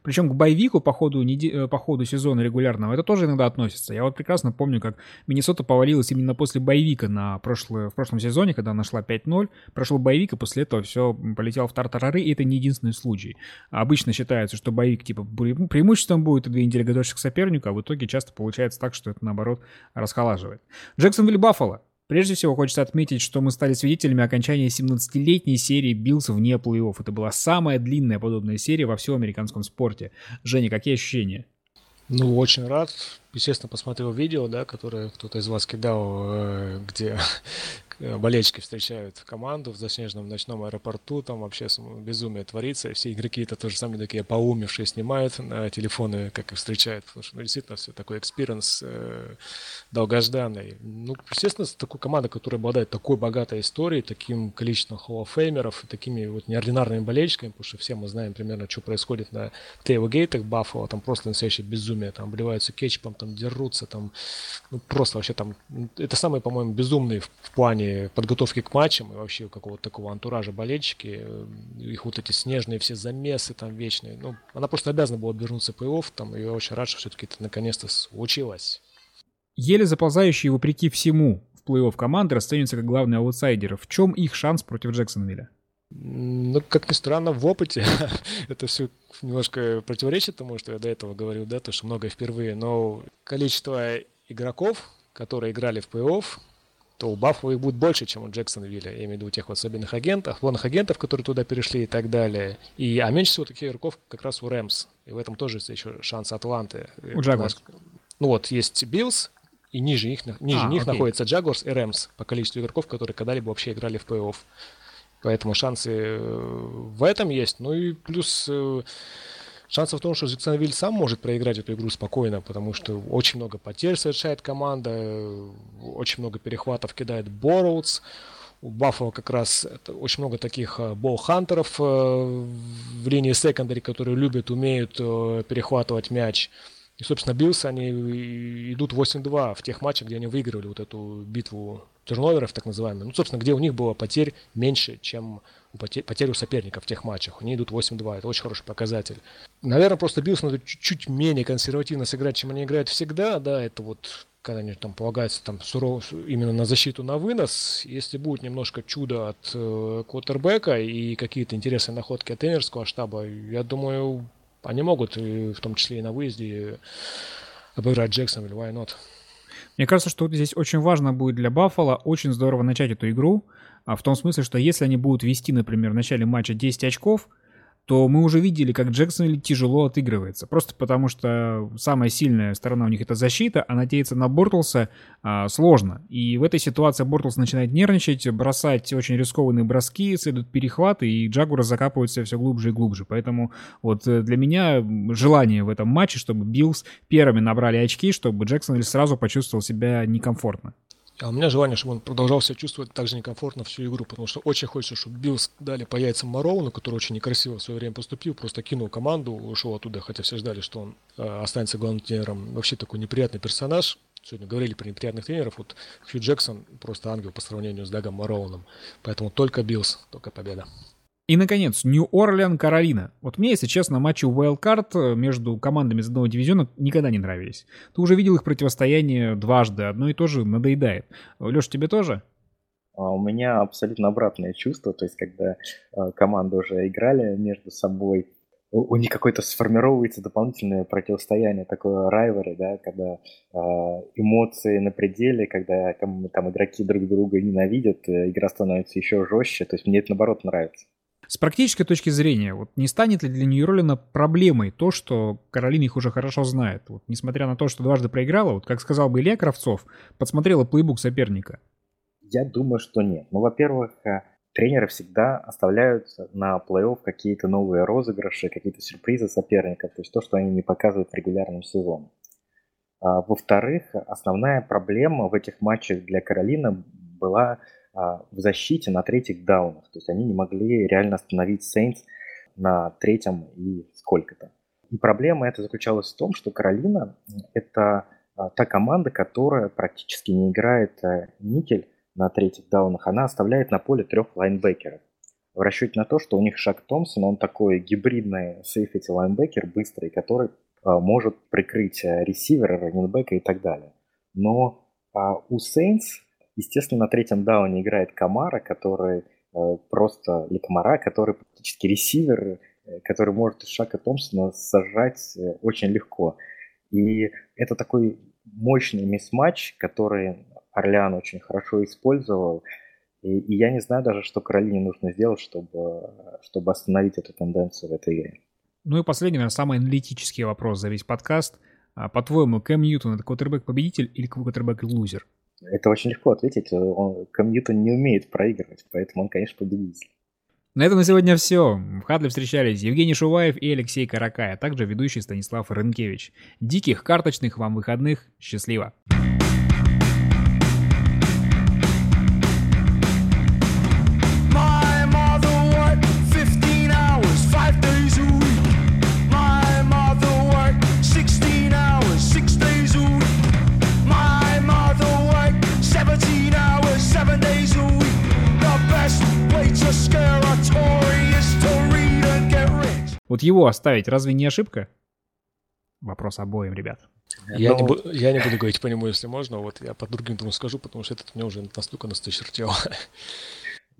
Причем к боевику по ходу, э, по ходу сезона регулярного это тоже иногда относится. Я вот прекрасно помню, как Миннесота повалилась именно после bye week а на прошлое, в прошлом сезоне, когда она шла 5-0. Прошел bye week, и после этого все полетело в тартарары, и это не единственный случай. Обычно считается, что bye week типа преимуществом будет, и две недели готовишься к а в итоге часто получается так, что это наоборот расхолаживает. Джексонвилл Баффало. Прежде всего, хочется отметить, что мы стали свидетелями окончания 17-летней серии Биллс вне плей-офф. Это была самая длинная подобная серия во всем американском спорте. Женя, какие ощущения? Ну, очень рад. Естественно, посмотрел видео, да, которое кто-то из вас кидал, э, где болельщики встречают команду в заснеженном ночном аэропорту, там вообще безумие творится, и все игроки это тоже самые такие поумевшие снимают на телефоны, как их встречают, потому что ну, действительно все такой experience э, долгожданный. Ну, естественно, такой команда, которая обладает такой богатой историей, таким количеством Hall of Famer ов и такими вот неординарными болельщиками, потому что все мы знаем примерно, что происходит на Тейлгейтах Баффало, там просто настоящее безумие, там обливаются кетчупом, там дерутся, там, ну, просто вообще там, это самый, по-моему, безумный в плане подготовки к матчам и вообще какого-то такого антуража болельщики, э, их вот эти снежные все замесы там вечные, ну, она просто обязана была обернуться плей-офф, там, и я очень рад, что все-таки это наконец-то случилось. Еле заползающие вопреки всему в плей-офф команды расцениваются как главные аутсайдеры. В чем их шанс против Джексонвилля? Ну, как ни странно, в опыте это все немножко противоречит тому, что я до этого говорил, да, то, что многое впервые, но количество игроков, которые играли в плей-офф, то у Баффало их будет больше, чем у Джексонвилля. Я имею в виду тех вот свободных агентов, вольных агентов, которые туда перешли и так далее. И, а меньше всего таких игроков как раз у Рэмс. И в этом тоже есть еще шанс Атланты. У Джагуарс. Ну вот, есть Биллс, и ниже них, ниже а, них окей. находится Джагуарс и Рэмс по количеству игроков, которые когда-либо вообще играли в плей-офф. Поэтому шансы э, в этом есть. Ну и плюс э, Шансов в том, что Джексонвиль сам может проиграть эту игру спокойно, потому что очень много потерь совершает команда, очень много перехватов кидает Бортлс. У Баффало как раз очень много таких э, ball hunter ов э, в линии secondary, которые любят, умеют э, перехватывать мяч. И, собственно, Биллс, они идут 8-2 в тех матчах, где они выигрывали вот эту битву turnover ов, так называемую. Ну, собственно, где у них было потерь меньше, чем у соперника в тех матчах. Они идут 8-2. Это очень хороший показатель. Наверное, просто Биллс надо чуть-чуть менее консервативно сыграть, чем они играют всегда. Да, это вот когда они там полагаются там сурово именно на защиту на вынос. Если будет немножко чудо от э, квотербека и какие-то интересные находки от тренерского штаба, я думаю, они могут, и в том числе и на выезде, обыграть Джексонвилл. Мне кажется, что здесь очень важно будет для Баффало очень здорово начать эту игру, а в том смысле, что если они будут вести, например, в начале матча 10 очков, то мы уже видели, как Джексонвилл тяжело отыгрывается. Просто потому что самая сильная сторона у них это защита, а надеяться на Бортлса а, сложно. И в этой ситуации Бортлс начинает нервничать, бросать очень рискованные броски, следуют перехваты, и Джагуарс закапываются все глубже и глубже. Поэтому вот э, для меня желание в этом матче, чтобы Биллс первыми набрали очки, чтобы Джексонвилл сразу почувствовал себя некомфортно. А у меня желание, чтобы он продолжал себя чувствовать так же некомфортно всю игру, потому что очень хочется, чтобы Биллс дали по яйцам Мароуну, который очень некрасиво в свое время поступил, просто кинул команду, ушел оттуда, хотя все ждали, что он э, останется главным тренером. Вообще такой неприятный персонаж. Сегодня говорили про неприятных тренеров. Вот Хью Джексон просто ангел по сравнению с Дагом Мароуном. Поэтому только Биллс, только победа. И, наконец, Нью-Орлеан, Каролина. Вот мне, если честно, матчи Wildcard между командами из одного дивизиона никогда не нравились. Ты уже видел их противостояние дважды, одно и то же надоедает. Леш, тебе тоже? А у меня абсолютно обратное чувство, то есть когда э, команды уже играли между собой, у, них какое-то сформировывается дополнительное противостояние, такое райвери, да, когда э, эмоции на пределе, когда там, там игроки друг друга ненавидят, э, игра становится еще жестче, то есть мне это наоборот нравится. С практической точки зрения, вот не станет ли для Нью-Роллина проблемой то, что Каролина их уже хорошо знает? Вот, несмотря на то, что дважды проиграла, вот как сказал бы Илья Кравцов, подсмотрела плейбук соперника. Я думаю, что нет. Ну, во-первых, э, тренеры всегда оставляют на плей-офф какие-то новые розыгрыши, какие-то сюрпризы соперников, то есть то, что они не показывают в регулярном сезоне. А, во-вторых, основная проблема в этих матчах для Каролины была в защите на третьих даунах. То есть они не могли реально остановить Сейнс на третьем и сколько-то. И проблема эта заключалась в том, что Каролина – это а, та команда, которая практически не играет э, никель на третьих даунах. Она оставляет на поле трех лайнбекеров. в расчете на то, что у них Шак Томпсон, он такой гибридный safety лайнбекер, быстрый, который а, может прикрыть а, ресивера, раннинбека и так далее. Но а, у Saints, естественно, на третьем дауне играет Камара, который а, просто, или Камара, который практически ресивер, э, который может Шака Томпсона сажать э, очень легко. И это такой мощный мисс-матч, который Орлеан очень хорошо использовал. И, и я не знаю даже, что Каролине нужно сделать, чтобы, чтобы остановить эту тенденцию в этой игре. Ну и последний, наверное, самый аналитический вопрос за весь подкаст. А, по-твоему, Кэм Ньютон это квотербек-победитель или квотербек-лузер? Это очень легко ответить. Он, Кэм Ньютон не умеет проигрывать, поэтому он, конечно, победитель. На этом на сегодня все. В Хадле встречались Евгений Шуваев и Алексей Каракай, а также ведущий Станислав Рынкевич. Диких карточных вам выходных. Счастливо! Вот его оставить разве не ошибка? Вопрос обоим, ребят. Я, Но... не, бу- я не буду говорить по нему, если можно. Вот я по другим тому скажу, потому что этот мне уже настолько насточертел.